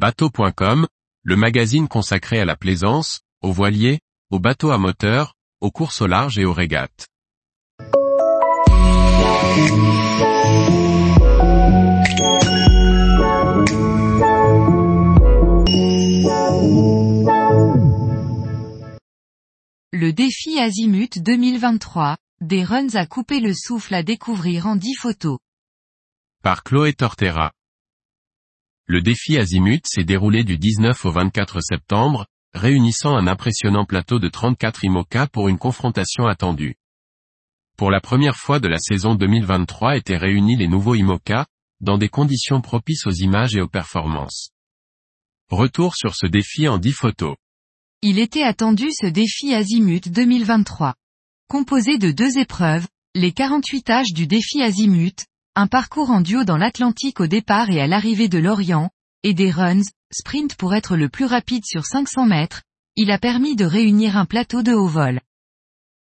Bateau.com, le magazine consacré à la plaisance, aux voiliers, aux bateaux à moteur, aux courses au large et aux régates. Le défi Azimut 2023, des runs à couper le souffle à découvrir en 10 photos. Par Chloé Tortera. Le défi Azimut s'est déroulé du 19 au 24 septembre, réunissant un impressionnant plateau de 34 IMOCA pour une confrontation attendue. Pour la première fois de la saison 2023 étaient réunis les nouveaux IMOCA, dans des conditions propices aux images et aux performances. Retour sur ce défi en 10 photos. Il était attendu ce défi Azimut 2023. Composé de deux épreuves, les 48 âges du défi Azimut, un parcours en duo dans l'Atlantique au départ et à l'arrivée de l'Orient, et des runs, sprint pour être le plus rapide sur 500 mètres, il a permis de réunir un plateau de haut vol.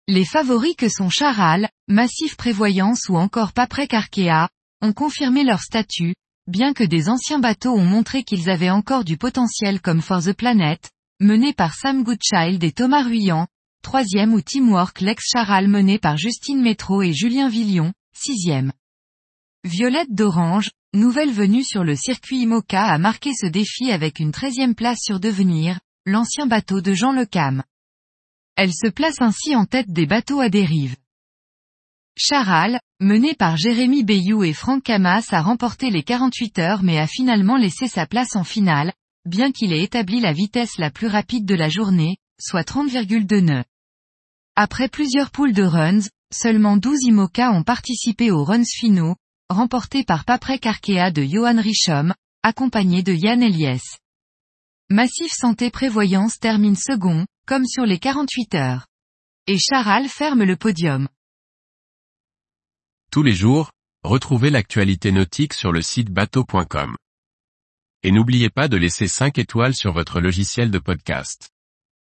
Les favoris que sont Charal, Massif Prévoyance ou encore Paprec Arkea, ont confirmé leur statut, bien que des anciens bateaux ont montré qu'ils avaient encore du potentiel comme For the Planet, mené par Sam Goodchild et Thomas Ruyant, troisième ou Teamwork Lex Charal mené par Justine Métro et Julien Villion, sixième. Violette d'Orange, nouvelle venue sur le circuit IMOCA a marqué ce défi avec une treizième place sur Devenir, l'ancien bateau de Jean Le Cam. Elle se place ainsi en tête des bateaux à dérive. Charal, mené par Jérémy Bayou et Franck Camas a remporté les 48 heures mais a finalement laissé sa place en finale, bien qu'il ait établi la vitesse la plus rapide de la journée, soit 30,2 nœuds. Après plusieurs poules de runs, seulement 12 IMOCA ont participé aux runs finaux, remportés par Paprec Arkea de Johan Richom, accompagné de Yann Eliès. Massif Santé Prévoyance termine second, comme sur les 48 heures. Et Charal ferme le podium. Tous les jours, retrouvez l'actualité nautique sur le site bateau.com. Et n'oubliez pas de laisser 5 étoiles sur votre logiciel de podcast.